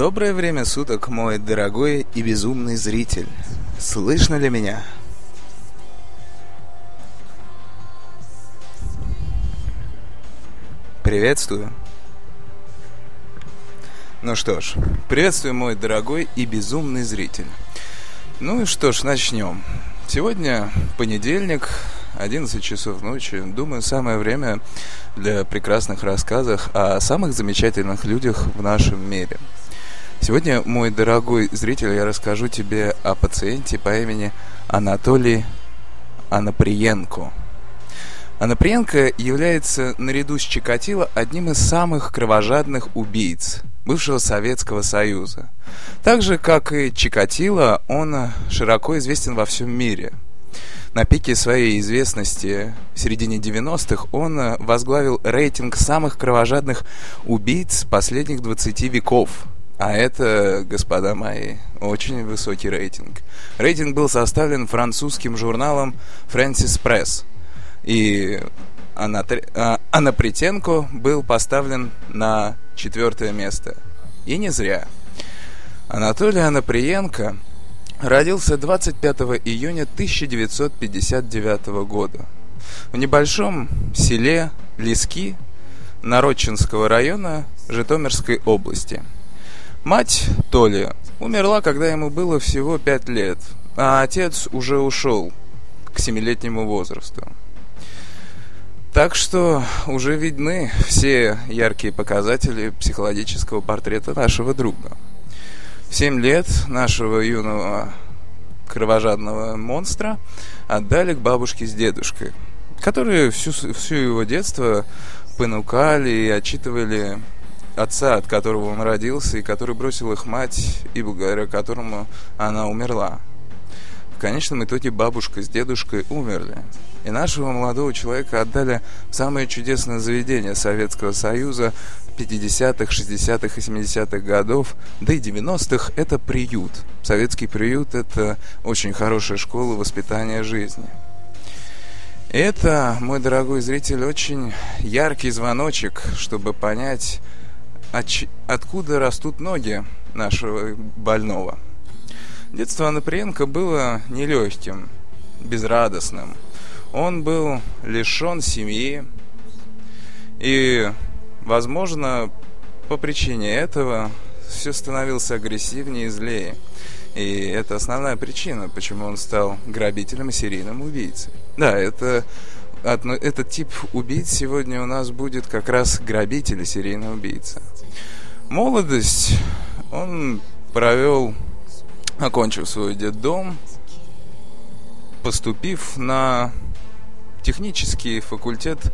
Доброе время суток, мой дорогой и безумный зритель. Слышно ли меня? Приветствую. Ну что ж, приветствую, мой дорогой и безумный зритель. Ну и что ж, начнем. Сегодня понедельник, 11 часов ночи. Думаю, самое время для прекрасных рассказов о самых замечательных людях в нашем мире. Сегодня, мой дорогой зритель, я расскажу тебе о пациенте по имени Анатолий Анаприенко. Анаприенко является, наряду с Чикатило, одним из самых кровожадных убийц бывшего Советского Союза. Так же, как и Чикатило, он широко известен во всем мире – на пике своей известности в середине 90-х он возглавил рейтинг самых кровожадных убийц последних 20 веков. А это, господа мои, очень высокий рейтинг. Рейтинг был составлен французским журналом Francis Press. И Анапритенко а, был поставлен на четвертое место. И не зря. Анатолий Анаприенко – родился 25 июня 1959 года в небольшом селе Лиски Нарочинского района Житомирской области. Мать Толи умерла, когда ему было всего 5 лет, а отец уже ушел к семилетнему возрасту. Так что уже видны все яркие показатели психологического портрета нашего друга – в 7 лет нашего юного кровожадного монстра отдали к бабушке с дедушкой, которые всю, всю его детство понукали и отчитывали отца, от которого он родился, и который бросил их мать, и благодаря которому она умерла. В конечном итоге бабушка с дедушкой умерли. И нашего молодого человека отдали в самое чудесное заведение Советского Союза 50-х, 60-х и 70-х годов, да и 90-х, это приют. Советский приют – это очень хорошая школа воспитания жизни. Это, мой дорогой зритель, очень яркий звоночек, чтобы понять, откуда растут ноги нашего больного. Детство Анаприенко было нелегким, безрадостным. Он был лишен семьи, и Возможно, по причине этого все становился агрессивнее и злее. И это основная причина, почему он стал грабителем и серийным убийцей. Да, это этот тип убийц сегодня у нас будет как раз грабитель и серийный убийца. Молодость он провел, окончив свой детдом, поступив на технический факультет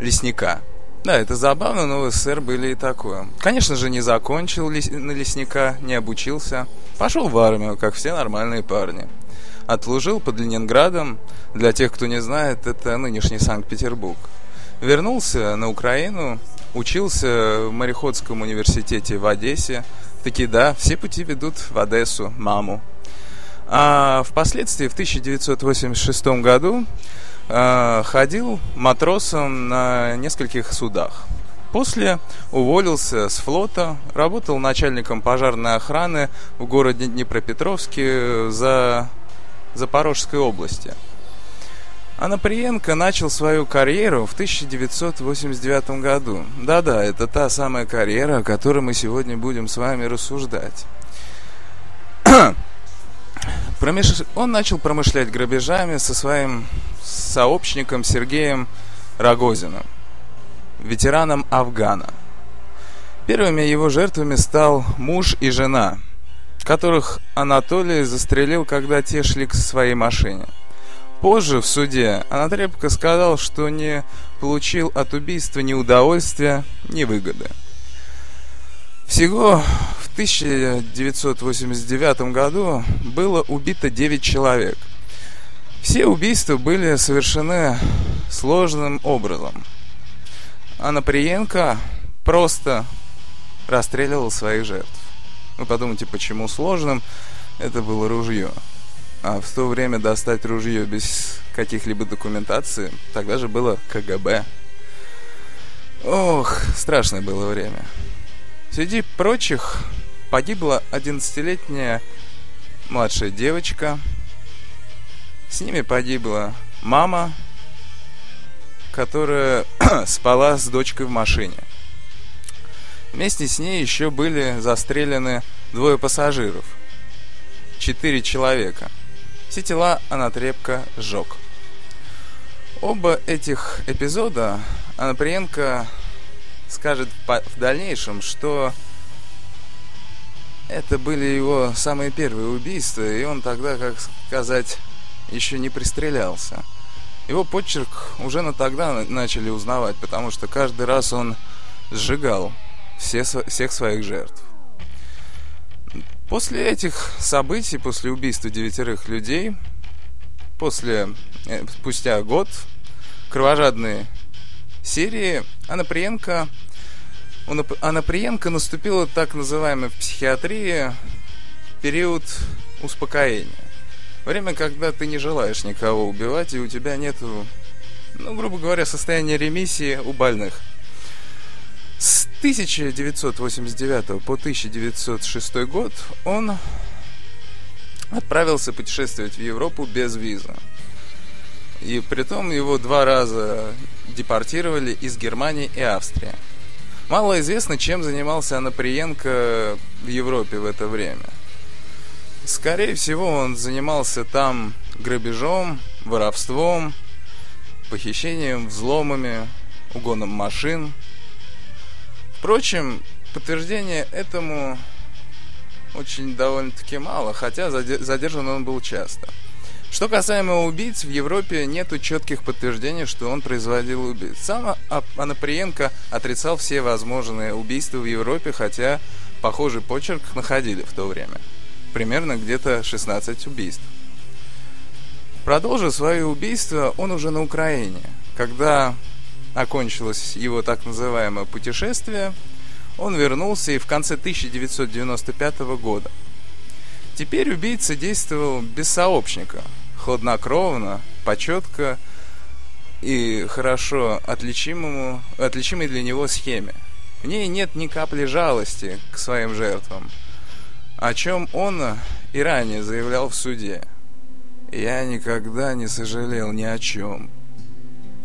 лесника – да, это забавно, но в СССР были и такое. Конечно же, не закончил лес... на лесника, не обучился. Пошел в армию, как все нормальные парни. Отслужил под Ленинградом. Для тех, кто не знает, это нынешний Санкт-Петербург. Вернулся на Украину, учился в мореходском университете в Одессе. Такие, да, все пути ведут в Одессу, маму. А впоследствии, в 1986 году, Э, ходил матросом на нескольких судах. После уволился с флота, работал начальником пожарной охраны в городе Днепропетровске за Запорожской области. Анаприенко начал свою карьеру в 1989 году. Да-да, это та самая карьера, о которой мы сегодня будем с вами рассуждать. Промеш... Он начал промышлять грабежами со своим сообщником Сергеем Рогозиным, ветераном Афгана. Первыми его жертвами стал муж и жена, которых Анатолий застрелил, когда те шли к своей машине. Позже в суде Анатолий сказал, что не получил от убийства ни удовольствия, ни выгоды. Всего в 1989 году было убито 9 человек. Все убийства были совершены сложным образом. А Наприенко просто расстреливал своих жертв. Вы подумайте, почему сложным? Это было ружье. А в то время достать ружье без каких-либо документаций, тогда же было КГБ. Ох, страшное было время. Среди прочих погибла 11-летняя младшая девочка. С ними погибла мама, которая спала с дочкой в машине. Вместе с ней еще были застрелены двое пассажиров. Четыре человека. Все тела Анатрепко сжег. Оба этих эпизода Анаприенко скажет в дальнейшем, что это были его самые первые убийства, и он тогда, как сказать, еще не пристрелялся. Его почерк уже на тогда начали узнавать, потому что каждый раз он сжигал все, всех своих жертв. После этих событий, после убийства девятерых людей, после, э, спустя год, кровожадные серии, Анаприенко, у Анаприенко наступила так называемая в психиатрии период успокоения. Время, когда ты не желаешь никого убивать, и у тебя нету, ну, грубо говоря, состояния ремиссии у больных. С 1989 по 1906 год он отправился путешествовать в Европу без визы. И при том его два раза депортировали из Германии и Австрии. Мало известно, чем занимался Анаприенко в Европе в это время. Скорее всего, он занимался там грабежом, воровством, похищением, взломами, угоном машин – Впрочем, подтверждения этому очень довольно-таки мало, хотя задержан он был часто. Что касаемо убийц, в Европе нет четких подтверждений, что он производил убийц. Сам Анаприенко отрицал все возможные убийства в Европе, хотя похожий почерк находили в то время. Примерно где-то 16 убийств. Продолжив свое убийство, он уже на Украине. Когда окончилось его так называемое путешествие, он вернулся и в конце 1995 года. Теперь убийца действовал без сообщника, хладнокровно, почетко и хорошо отличимому, отличимой для него схеме. В ней нет ни капли жалости к своим жертвам, о чем он и ранее заявлял в суде. «Я никогда не сожалел ни о чем,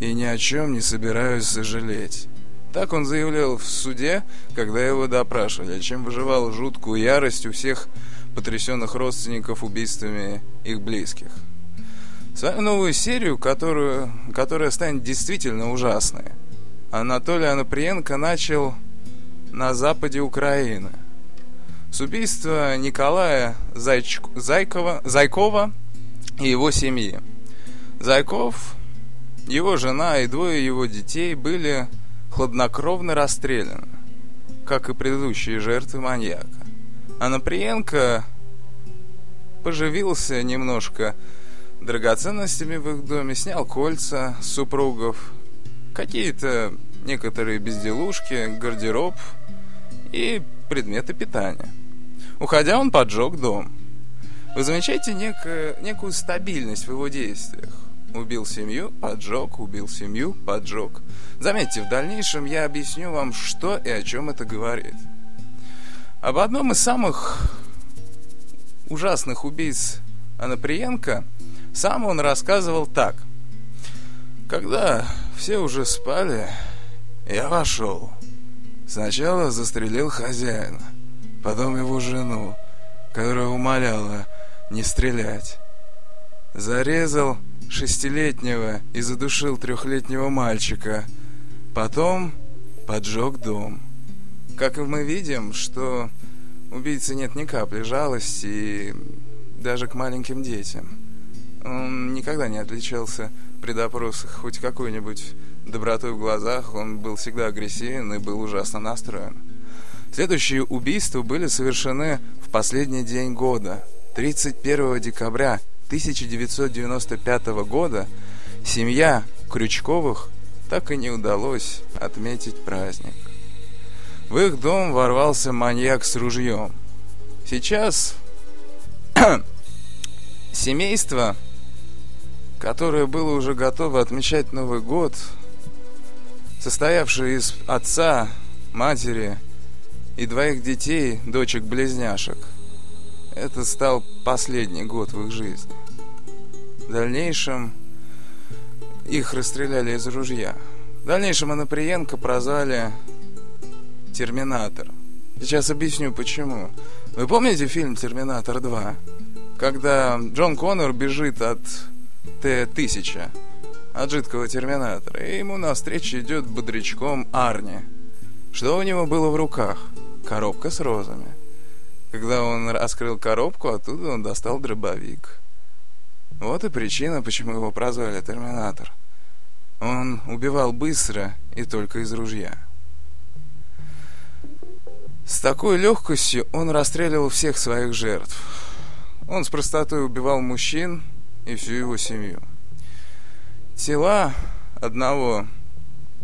и ни о чем не собираюсь сожалеть. Так он заявлял в суде, когда его допрашивали, чем выживал жуткую ярость у всех потрясенных родственников убийствами их близких. Свою новую серию, которую, которая станет действительно ужасной, Анатолий Анаприенко начал на западе Украины. С убийства Николая Зайч... Зайкова... Зайкова и его семьи. Зайков его жена и двое его детей были хладнокровно расстреляны, как и предыдущие жертвы маньяка. А Наприенко поживился немножко драгоценностями в их доме, снял кольца супругов, какие-то некоторые безделушки, гардероб и предметы питания. Уходя, он поджег дом. Вы замечаете некую, некую стабильность в его действиях. Убил семью, поджег, убил семью, поджег. Заметьте, в дальнейшем я объясню вам, что и о чем это говорит. Об одном из самых ужасных убийц Анаприенко сам он рассказывал так. Когда все уже спали, я вошел. Сначала застрелил хозяина, потом его жену, которая умоляла не стрелять. Зарезал шестилетнего и задушил трехлетнего мальчика. Потом поджег дом. Как мы видим, что убийцы нет ни капли жалости даже к маленьким детям. Он никогда не отличался при допросах хоть какой-нибудь добротой в глазах, он был всегда агрессивен и был ужасно настроен. Следующие убийства были совершены в последний день года, 31 декабря 1995 года семья Крючковых так и не удалось отметить праздник. В их дом ворвался маньяк с ружьем. Сейчас семейство, которое было уже готово отмечать Новый год, состоявшее из отца, матери и двоих детей, дочек-близняшек. Это стал последний год в их жизни. В дальнейшем их расстреляли из ружья. В дальнейшем Анаприенко прозвали «Терминатор». Сейчас объясню, почему. Вы помните фильм «Терминатор 2»? Когда Джон Коннор бежит от Т-1000, от жидкого терминатора, и ему навстречу идет бодрячком Арни. Что у него было в руках? Коробка с розами. Когда он раскрыл коробку, оттуда он достал дробовик. Вот и причина, почему его прозвали Терминатор. Он убивал быстро и только из ружья. С такой легкостью он расстреливал всех своих жертв. Он с простотой убивал мужчин и всю его семью. Тела одного...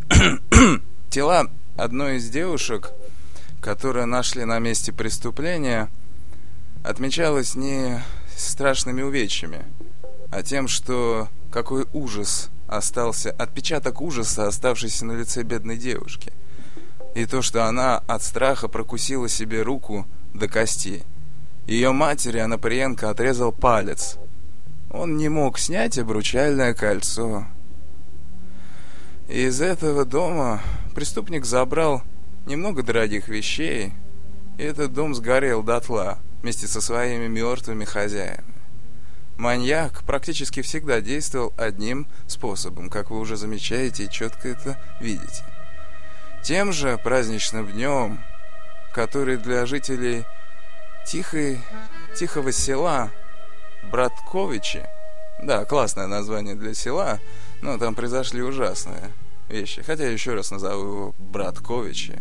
Тела одной из девушек, которые нашли на месте преступления, отмечалось не страшными увечьями, а тем, что какой ужас остался, отпечаток ужаса, оставшийся на лице бедной девушки. И то, что она от страха прокусила себе руку до кости. Ее матери Анаприенко отрезал палец. Он не мог снять обручальное кольцо. Из этого дома преступник забрал немного дорогих вещей, и этот дом сгорел дотла вместе со своими мертвыми хозяевами. Маньяк практически всегда действовал одним способом, как вы уже замечаете и четко это видите. Тем же праздничным днем, который для жителей Тихой, Тихого села Братковичи, да, классное название для села, но там произошли ужасные вещи, хотя еще раз назову его Братковичи,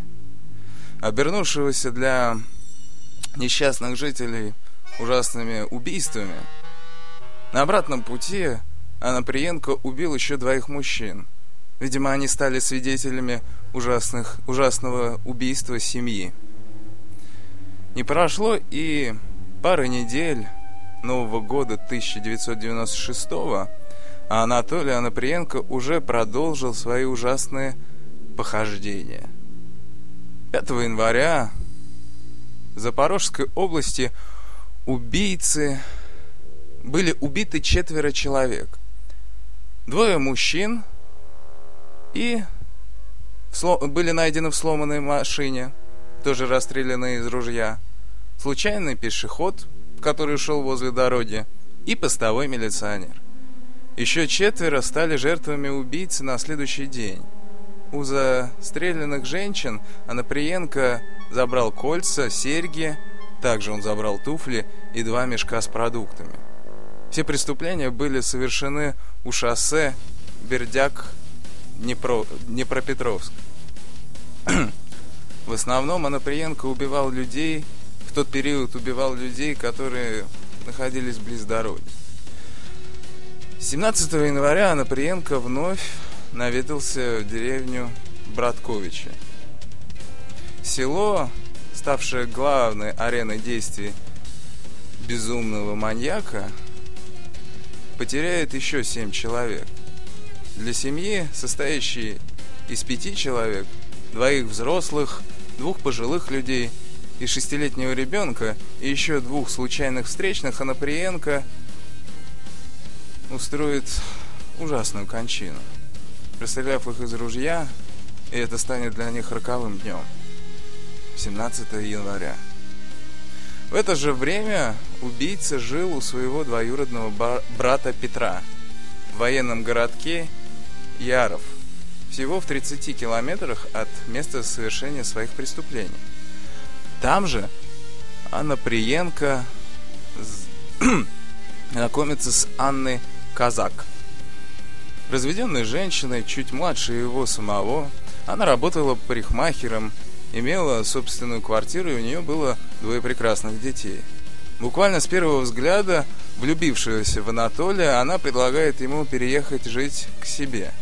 обернувшегося для несчастных жителей ужасными убийствами – на обратном пути Анаприенко убил еще двоих мужчин. Видимо, они стали свидетелями ужасных, ужасного убийства семьи. Не прошло и пары недель Нового года 1996 а Анатолий Анаприенко уже продолжил свои ужасные похождения. 5 января в Запорожской области убийцы были убиты четверо человек. Двое мужчин и были найдены в сломанной машине, тоже расстреляны из ружья. Случайный пешеход, который шел возле дороги, и постовой милиционер. Еще четверо стали жертвами убийцы на следующий день. У застреленных женщин Анаприенко забрал кольца, серьги, также он забрал туфли и два мешка с продуктами. Все преступления были совершены у шоссе Бердяк Днепро, Днепропетровск. В основном Анаприенко убивал людей, в тот период убивал людей, которые находились близ дороги. 17 января Анаприенко вновь наведался в деревню Братковичи. Село, ставшее главной ареной действий безумного маньяка, потеряет еще семь человек. Для семьи, состоящей из пяти человек, двоих взрослых, двух пожилых людей и шестилетнего ребенка, и еще двух случайных встречных, Анаприенко устроит ужасную кончину, расстреляв их из ружья, и это станет для них роковым днем. 17 января. В это же время убийца жил у своего двоюродного брата Петра в военном городке Яров, всего в 30 километрах от места совершения своих преступлений. Там же Анна Приенко знакомится с Анной Казак. Разведенной женщиной, чуть младше его самого, она работала парикмахером имела собственную квартиру, и у нее было двое прекрасных детей. Буквально с первого взгляда, влюбившегося в Анатолия, она предлагает ему переехать жить к себе.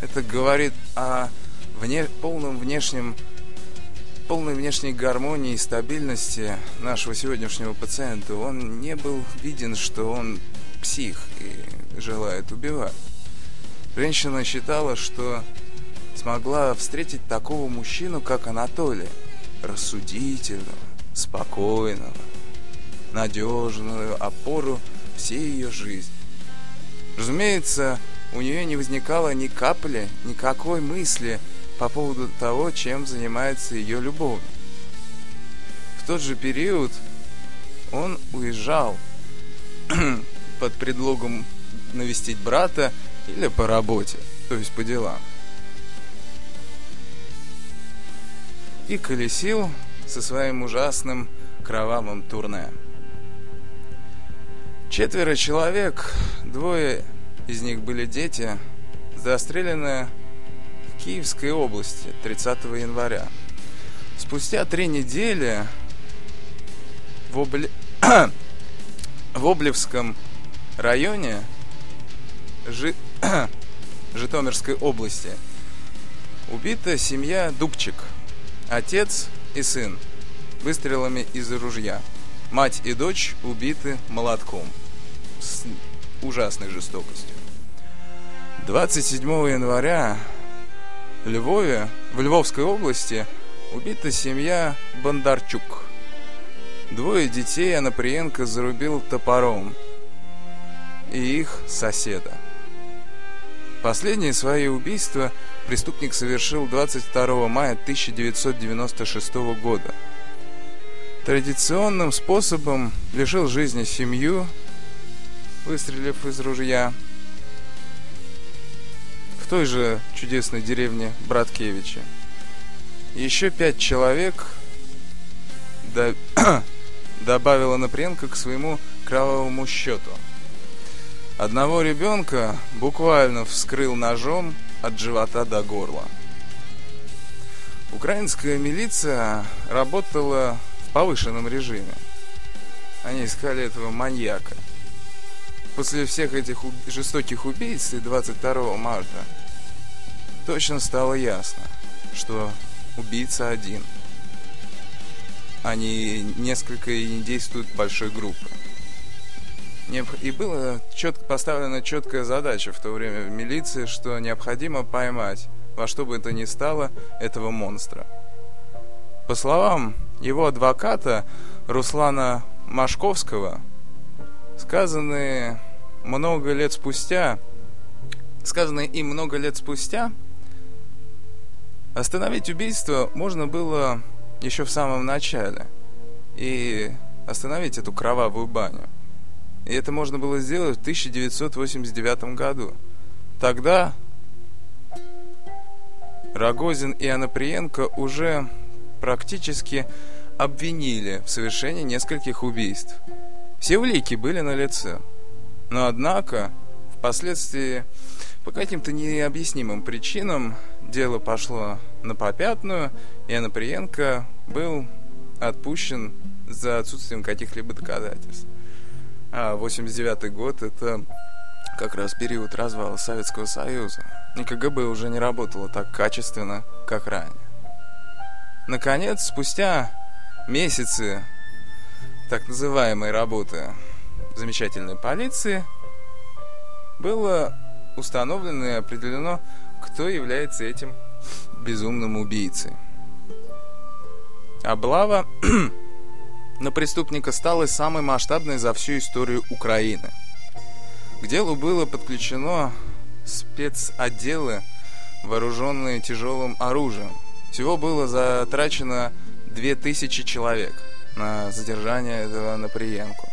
Это говорит о вне, полном внешнем полной внешней гармонии и стабильности нашего сегодняшнего пациента. Он не был виден, что он псих и желает убивать. Женщина считала, что смогла встретить такого мужчину, как Анатолий. рассудительного, спокойного, надежную опору всей ее жизни. Разумеется, у нее не возникало ни капли, никакой мысли по поводу того, чем занимается ее любовник. В тот же период он уезжал под предлогом навестить брата или по работе, то есть по делам. И колесил со своим ужасным кровавым турне. Четверо человек, двое из них были дети, застрелены в Киевской области 30 января. Спустя три недели в, Обли... в Облевском районе Жи... Житомирской области убита семья Дубчик, отец и сын, выстрелами из ружья. Мать и дочь убиты молотком с ужасной жестокостью. 27 января в Львове, в Львовской области, убита семья Бондарчук. Двое детей Анаприенко зарубил топором и их соседа. Последнее свои убийства преступник совершил 22 мая 1996 года. Традиционным способом лишил жизни семью, выстрелив из ружья, в той же чудесной деревне Браткевичи. Еще пять человек до... добавила Напренко к своему кровавому счету. Одного ребенка буквально вскрыл ножом от живота до горла. Украинская милиция работала в повышенном режиме. Они искали этого маньяка. После всех этих жестоких убийств 22 марта точно стало ясно, что убийца один – они несколько и не действуют большой группы. И была четко поставлена четкая задача в то время в милиции, что необходимо поймать во что бы это ни стало этого монстра. По словам его адвоката Руслана Машковского, сказанные много лет спустя, сказанные им много лет спустя, остановить убийство можно было еще в самом начале и остановить эту кровавую баню. И это можно было сделать в 1989 году. Тогда Рогозин и Анаприенко уже практически обвинили в совершении нескольких убийств. Все улики были на лице. Но однако, впоследствии, по каким-то необъяснимым причинам, дело пошло на попятную, и Анаприенко был отпущен за отсутствием каких-либо доказательств. А 89 год – это как раз период развала Советского Союза. И КГБ уже не работало так качественно, как ранее. Наконец, спустя месяцы так называемой работы замечательной полиции, было установлено и определено, кто является этим безумным убийцей. Облава на преступника стала самой масштабной за всю историю Украины. К делу было подключено спецотделы, вооруженные тяжелым оружием. Всего было затрачено 2000 человек на задержание этого Наприенко.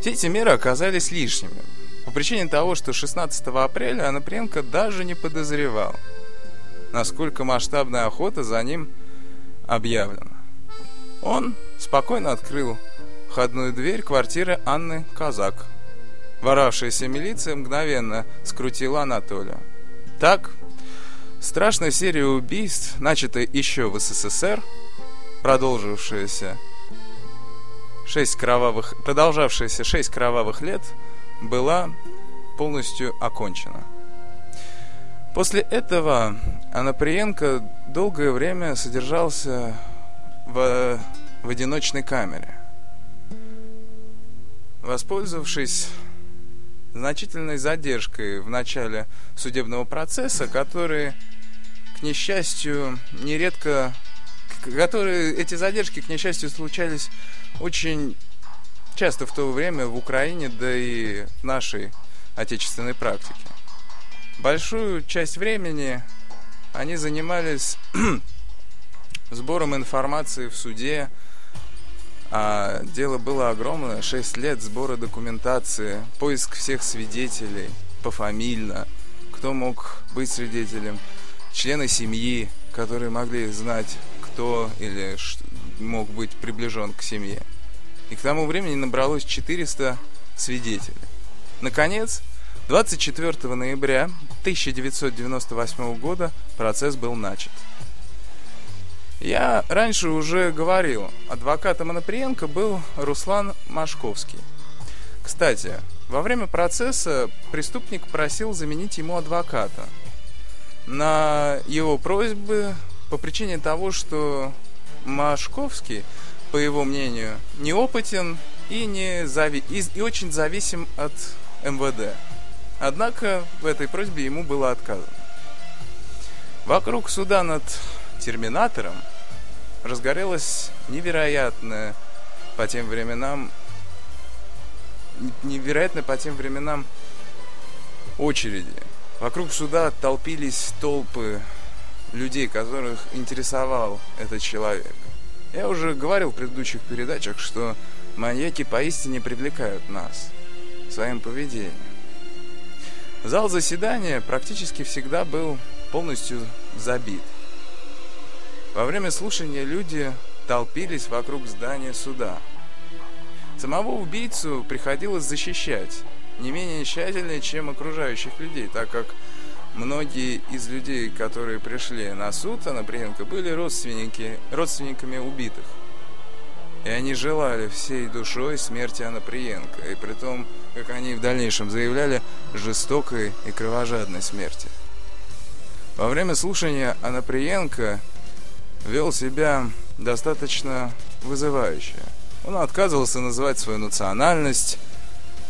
Все эти меры оказались лишними. По причине того, что 16 апреля Анапренко даже не подозревал, насколько масштабная охота за ним объявлена. Он спокойно открыл входную дверь квартиры Анны Казак. Воравшаяся милиция мгновенно скрутила Анатолия. Так, страшная серия убийств, начатая еще в СССР, продолжившаяся шесть кровавых, продолжавшаяся шесть кровавых лет, была полностью окончена. После этого Анаприенко долгое время содержался в, в одиночной камере. Воспользовавшись значительной задержкой в начале судебного процесса, который, к несчастью, нередко которые, эти задержки, к несчастью, случались очень часто в то время в Украине, да и в нашей отечественной практике. Большую часть времени они занимались сбором информации в суде, а дело было огромное, 6 лет сбора документации, поиск всех свидетелей пофамильно, кто мог быть свидетелем, члены семьи, которые могли знать, кто или мог быть приближен к семье. И к тому времени набралось 400 свидетелей. Наконец, 24 ноября 1998 года процесс был начат. Я раньше уже говорил, адвокатом Анаприенко был Руслан Машковский. Кстати, во время процесса преступник просил заменить ему адвоката. На его просьбы по причине того, что Машковский, по его мнению, неопытен и, не зави... и, и очень зависим от МВД. Однако в этой просьбе ему было отказано. Вокруг суда над терминатором разгорелась невероятная по тем временам невероятно по тем временам очереди. Вокруг суда толпились толпы людей, которых интересовал этот человек. Я уже говорил в предыдущих передачах, что маньяки поистине привлекают нас своим поведением. Зал заседания практически всегда был полностью забит. Во время слушания люди толпились вокруг здания суда. Самого убийцу приходилось защищать не менее тщательно, чем окружающих людей, так как многие из людей, которые пришли на суд Анаприенко, были родственники, родственниками убитых. И они желали всей душой смерти Анаприенко, и при том, как они в дальнейшем заявляли, жестокой и кровожадной смерти. Во время слушания Анаприенко вел себя достаточно вызывающе. Он отказывался называть свою национальность,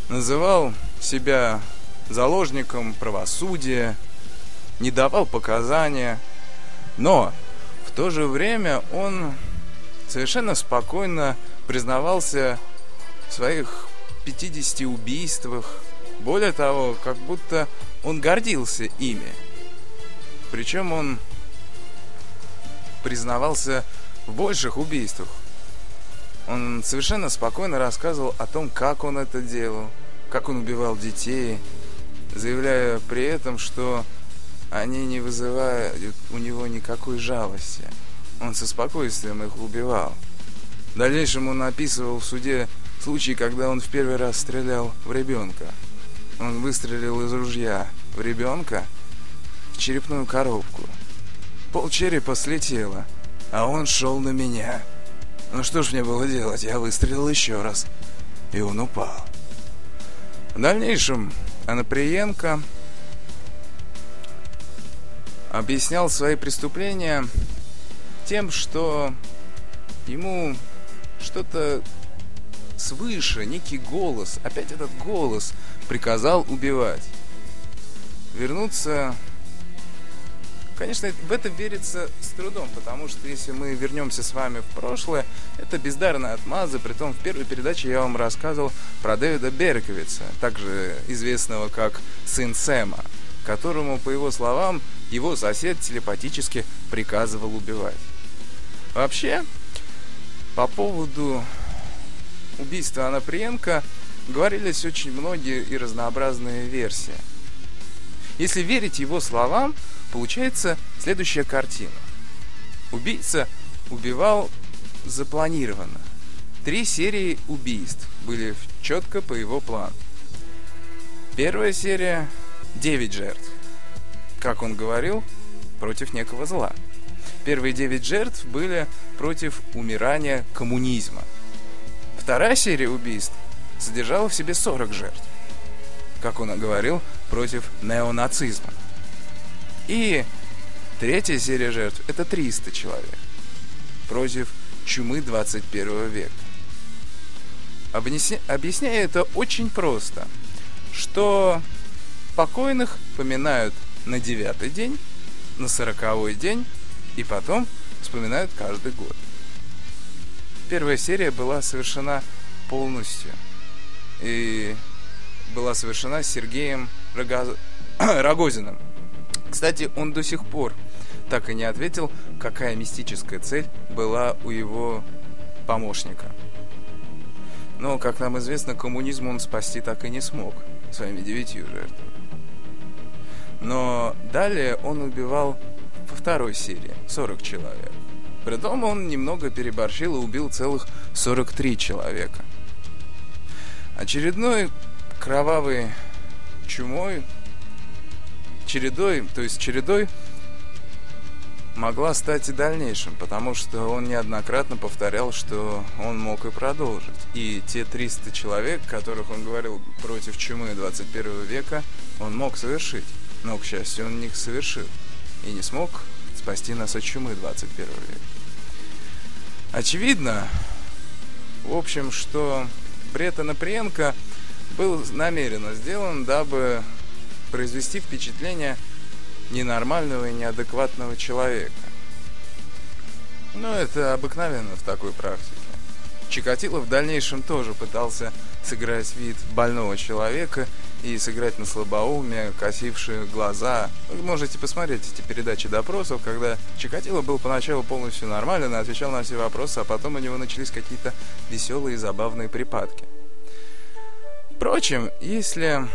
называл себя заложником правосудия, не давал показания, но в то же время он совершенно спокойно признавался в своих 50 убийствах. Более того, как будто он гордился ими. Причем он признавался в больших убийствах. Он совершенно спокойно рассказывал о том, как он это делал, как он убивал детей, заявляя при этом, что они не вызывают у него никакой жалости. Он со спокойствием их убивал. В дальнейшем он описывал в суде случай, когда он в первый раз стрелял в ребенка. Он выстрелил из ружья в ребенка в черепную коробку – Пол черепа слетело, а он шел на меня. Ну что ж мне было делать? Я выстрелил еще раз, и он упал. В дальнейшем Анаприенко объяснял свои преступления тем, что ему что-то свыше, некий голос, опять этот голос приказал убивать. Вернуться Конечно, в это верится с трудом, потому что если мы вернемся с вами в прошлое, это бездарная отмаза. Притом в первой передаче я вам рассказывал про Дэвида Берковица, также известного как сын Сэма, которому, по его словам, его сосед телепатически приказывал убивать. Вообще, по поводу убийства Анаприенко говорились очень многие и разнообразные версии. Если верить его словам, Получается следующая картина. Убийца убивал запланированно. Три серии убийств были четко по его плану. Первая серия – 9 жертв. Как он говорил, против некого зла. Первые 9 жертв были против умирания коммунизма. Вторая серия убийств содержала в себе 40 жертв. Как он говорил, против неонацизма. И третья серия жертв – это 300 человек против чумы 21 века. Объясня... Объясняя это очень просто, что покойных поминают на девятый день, на сороковой день и потом вспоминают каждый год. Первая серия была совершена полностью. И была совершена Сергеем Рогоз... Рогозиным. Кстати, он до сих пор так и не ответил, какая мистическая цель была у его помощника. Но, как нам известно, коммунизм он спасти так и не смог своими девятью жертвами. Но далее он убивал во второй серии 40 человек. Притом он немного переборщил и убил целых 43 человека. Очередной кровавой чумой, чередой, то есть чередой могла стать и дальнейшим, потому что он неоднократно повторял, что он мог и продолжить. И те 300 человек, которых он говорил против чумы 21 века, он мог совершить. Но, к счастью, он не совершил и не смог спасти нас от чумы 21 века. Очевидно, в общем, что бред Анаприенко был намеренно сделан, дабы произвести впечатление ненормального и неадекватного человека. Но это обыкновенно в такой практике. Чикатило в дальнейшем тоже пытался сыграть вид больного человека и сыграть на слабоумие, косившие глаза. Вы можете посмотреть эти передачи допросов, когда Чикатило был поначалу полностью нормален и отвечал на все вопросы, а потом у него начались какие-то веселые и забавные припадки. Впрочем, если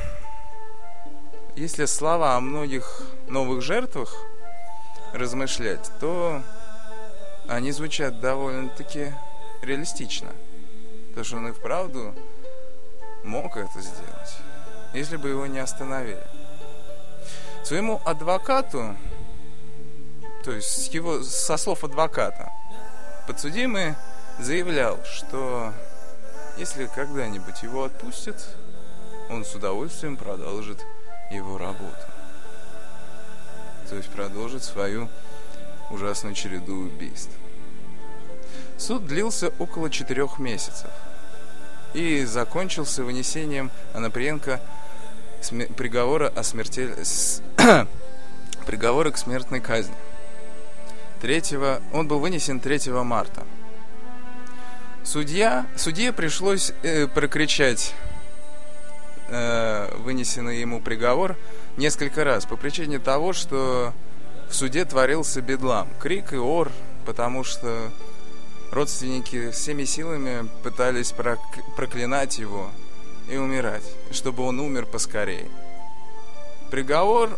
если слова о многих новых жертвах размышлять, то они звучат довольно-таки реалистично. Потому что он и вправду мог это сделать, если бы его не остановили. Своему адвокату, то есть его, со слов адвоката, подсудимый заявлял, что если когда-нибудь его отпустят, он с удовольствием продолжит его работу. То есть продолжит свою ужасную череду убийств. Суд длился около четырех месяцев и закончился вынесением Анаприенко приговора о смерти... приговора к смертной казни. 3... Он был вынесен 3 марта. Судья... Судье пришлось э, прокричать э, вынесенный ему приговор несколько раз по причине того, что в суде творился бедлам. Крик и ор, потому что родственники всеми силами пытались проклинать его и умирать, чтобы он умер поскорее. Приговор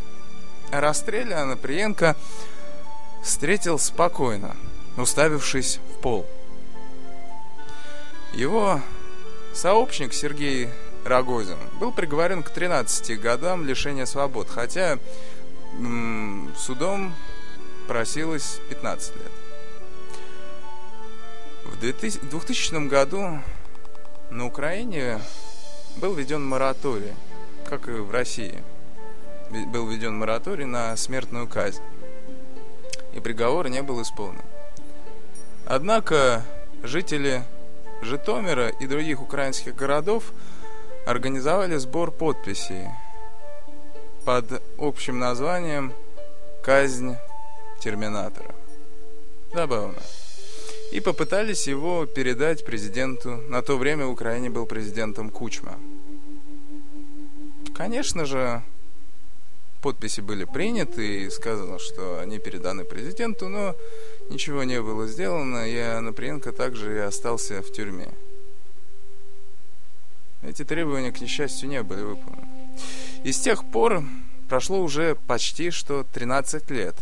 о расстреле Анаприенко встретил спокойно, уставившись в пол. Его сообщник Сергей Рогозин, был приговорен к 13 годам лишения свобод, хотя м- судом просилось 15 лет. В 2000 году на Украине был введен мораторий, как и в России. Был введен мораторий на смертную казнь. И приговор не был исполнен. Однако жители Житомира и других украинских городов организовали сбор подписей под общим названием «Казнь Терминатора». Забавно. И попытались его передать президенту. На то время в Украине был президентом Кучма. Конечно же, подписи были приняты и сказано, что они переданы президенту, но ничего не было сделано, и Анаприенко также и остался в тюрьме. Эти требования, к несчастью, не были выполнены. И с тех пор прошло уже почти что 13 лет,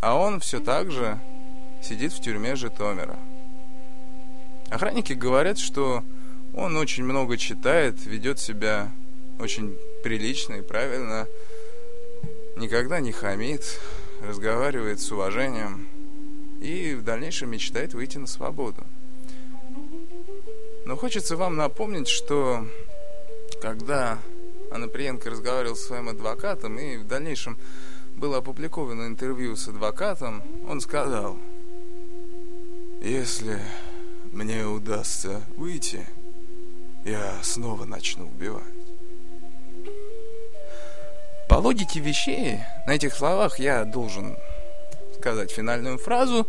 а он все так же сидит в тюрьме Житомира. Охранники говорят, что он очень много читает, ведет себя очень прилично и правильно, никогда не хамит, разговаривает с уважением и в дальнейшем мечтает выйти на свободу. Но хочется вам напомнить, что когда Анаприенко разговаривал с своим адвокатом и в дальнейшем было опубликовано интервью с адвокатом, он сказал, если мне удастся выйти, я снова начну убивать. По логике вещей, на этих словах я должен сказать финальную фразу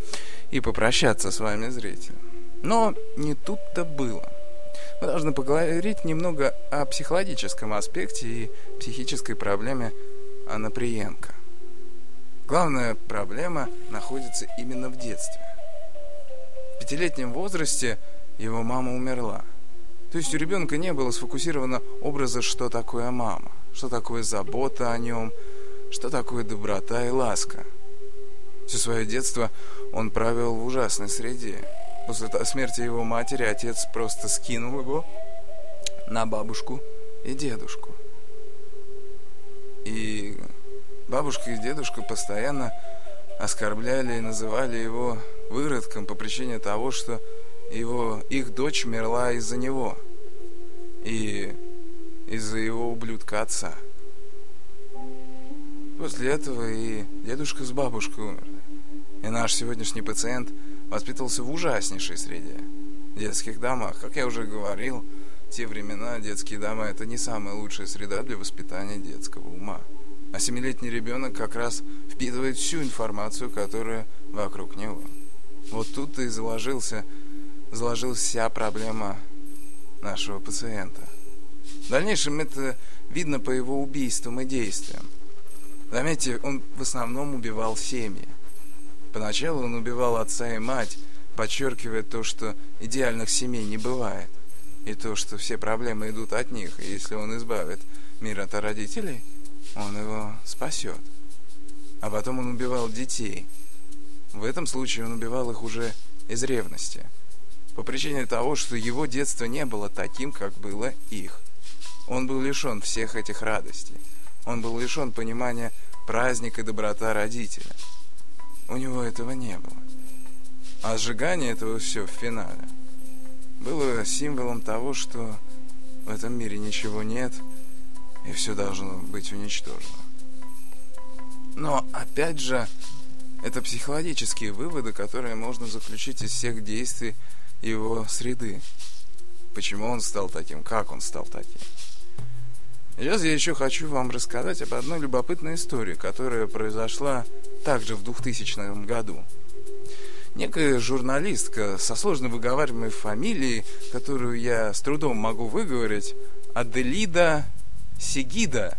и попрощаться с вами, зритель. Но не тут-то было. Мы должны поговорить немного о психологическом аспекте и психической проблеме Анаприенко. Главная проблема находится именно в детстве. В пятилетнем возрасте его мама умерла. То есть у ребенка не было сфокусировано образа, что такое мама, что такое забота о нем, что такое доброта и ласка. Все свое детство он провел в ужасной среде. После смерти его матери отец просто скинул его на бабушку и дедушку. И бабушка и дедушка постоянно оскорбляли и называли его выродком по причине того, что его, их дочь мерла из-за него и из-за его ублюдка отца. После этого и дедушка с бабушкой умерли. И наш сегодняшний пациент воспитывался в ужаснейшей среде. В детских домах. Как я уже говорил, в те времена детские дома это не самая лучшая среда для воспитания детского ума. А семилетний ребенок как раз впитывает всю информацию, которая вокруг него. Вот тут и заложился, заложилась вся проблема нашего пациента. В дальнейшем это видно по его убийствам и действиям. Заметьте, он в основном убивал семьи. Поначалу он убивал отца и мать, подчеркивая то, что идеальных семей не бывает. И то, что все проблемы идут от них, и если он избавит мир от родителей, он его спасет. А потом он убивал детей. В этом случае он убивал их уже из ревности. По причине того, что его детство не было таким, как было их. Он был лишен всех этих радостей. Он был лишен понимания праздника и доброта родителя. У него этого не было. А сжигание этого все в финале было символом того, что в этом мире ничего нет, и все должно быть уничтожено. Но, опять же, это психологические выводы, которые можно заключить из всех действий его среды. Почему он стал таким, как он стал таким. Сейчас я еще хочу вам рассказать об одной любопытной истории, которая произошла также в 2000 году. Некая журналистка со сложно выговариваемой фамилией, которую я с трудом могу выговорить, Аделида Сигида.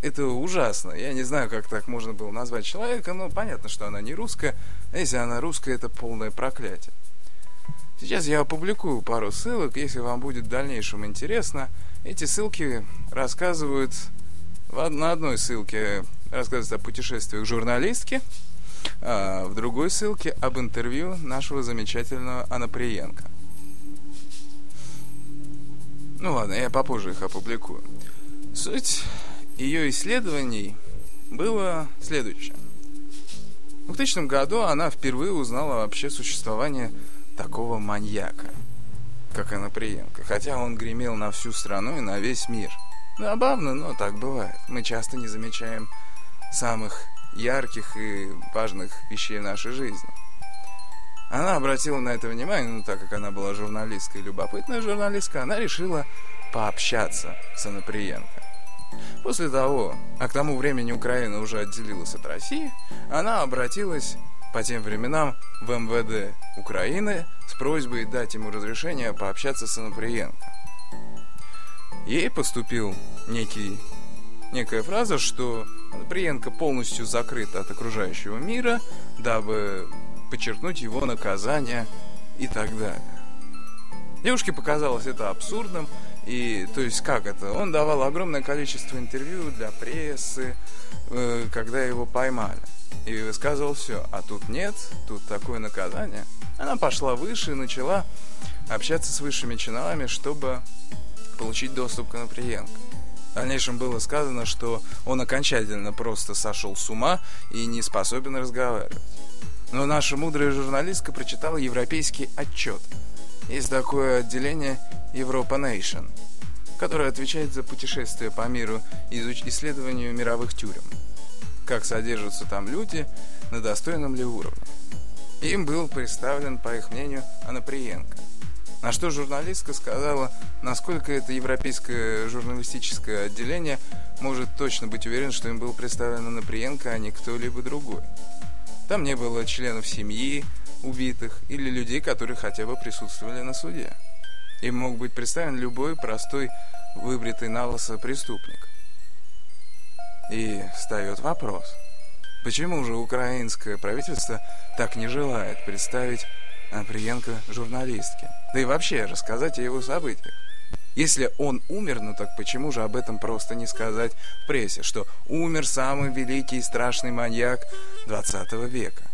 Это ужасно. Я не знаю, как так можно было назвать человека, но понятно, что она не русская. А если она русская, это полное проклятие. Сейчас я опубликую пару ссылок, если вам будет в дальнейшем интересно. Эти ссылки рассказывают... На одной ссылке рассказывают о путешествиях журналистки, а в другой ссылке об интервью нашего замечательного Анаприенко. Ну ладно, я попозже их опубликую. Суть ее исследований было следующее. В 2000 году она впервые узнала вообще существование такого маньяка, как Анаприенко, хотя он гремел на всю страну и на весь мир. Забавно, но так бывает. Мы часто не замечаем самых ярких и важных вещей в нашей жизни. Она обратила на это внимание, ну так как она была журналистка и любопытная журналистка, она решила пообщаться с Анаприенко. После того, а к тому времени Украина уже отделилась от России, она обратилась по тем временам в МВД Украины с просьбой дать ему разрешение пообщаться с Анаприенко. Ей поступил некий, некая фраза, что Анаприенко полностью закрыт от окружающего мира, дабы подчеркнуть его наказание и так далее. Девушке показалось это абсурдным, и то есть как это? Он давал огромное количество интервью для прессы, э, когда его поймали и высказывал все. А тут нет, тут такое наказание. Она пошла выше и начала общаться с высшими чинами, чтобы получить доступ к Наприенко. В дальнейшем было сказано, что он окончательно просто сошел с ума и не способен разговаривать. Но наша мудрая журналистка прочитала европейский отчет. Есть такое отделение Европа Nation, которое отвечает за путешествия по миру и исследованию мировых тюрем как содержатся там люди, на достойном ли уровне. Им был представлен, по их мнению, Анаприенко. На что журналистка сказала, насколько это европейское журналистическое отделение может точно быть уверен, что им был представлен Анаприенко, а не кто-либо другой. Там не было членов семьи убитых или людей, которые хотя бы присутствовали на суде. Им мог быть представлен любой простой выбритый на лысо преступник. И встает вопрос, почему же украинское правительство так не желает представить Априенко журналистке? Да и вообще рассказать о его событиях. Если он умер, ну так почему же об этом просто не сказать в прессе, что умер самый великий и страшный маньяк 20 века?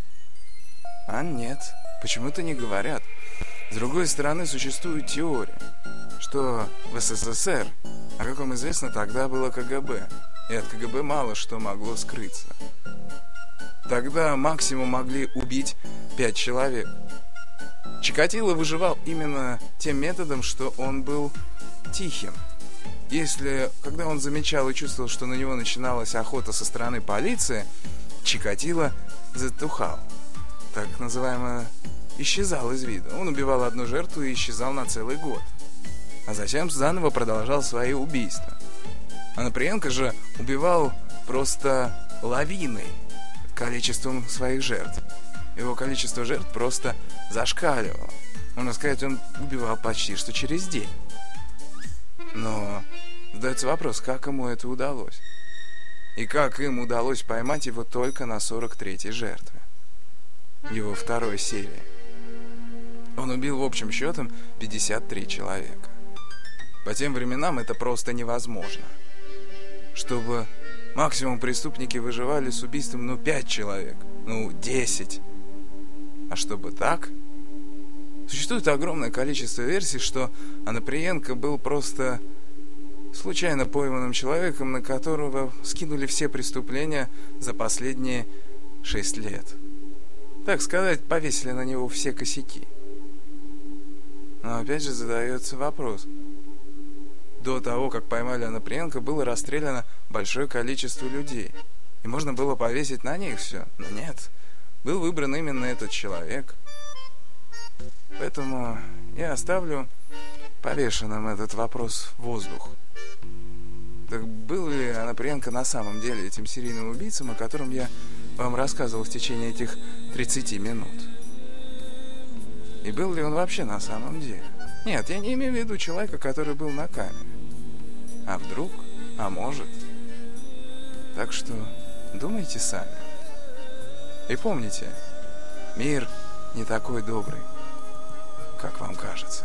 А нет, почему-то не говорят. С другой стороны, существует теория, что в СССР, о каком известно, тогда было КГБ, и от КГБ мало что могло скрыться. Тогда максимум могли убить пять человек. Чикатило выживал именно тем методом, что он был тихим. Если, когда он замечал и чувствовал, что на него начиналась охота со стороны полиции, Чикатило затухал. Так называемое исчезал из вида. Он убивал одну жертву и исчезал на целый год. А затем заново продолжал свои убийства. А Наприенко же убивал просто лавиной количеством своих жертв. Его количество жертв просто зашкаливало. Можно сказать, он убивал почти что через день. Но задается вопрос, как ему это удалось? И как им удалось поймать его только на 43-й жертве? Его второй серии. Он убил в общем счетом 53 человека. По тем временам это просто невозможно. Чтобы максимум преступники выживали с убийством, ну, 5 человек, ну, 10. А чтобы так, Существует огромное количество версий, что Анаприенко был просто случайно пойманным человеком, на которого скинули все преступления за последние шесть лет. Так сказать, повесили на него все косяки. Но опять же задается вопрос. До того, как поймали Анаприенко, было расстреляно большое количество людей. И можно было повесить на них все. Но нет. Был выбран именно этот человек – Поэтому я оставлю повешенным этот вопрос в воздух. Так был ли Анаприенко на самом деле этим серийным убийцем, о котором я вам рассказывал в течение этих 30 минут? И был ли он вообще на самом деле? Нет, я не имею в виду человека, который был на камере. А вдруг? А может? Так что думайте сами. И помните, мир не такой добрый как вам кажется.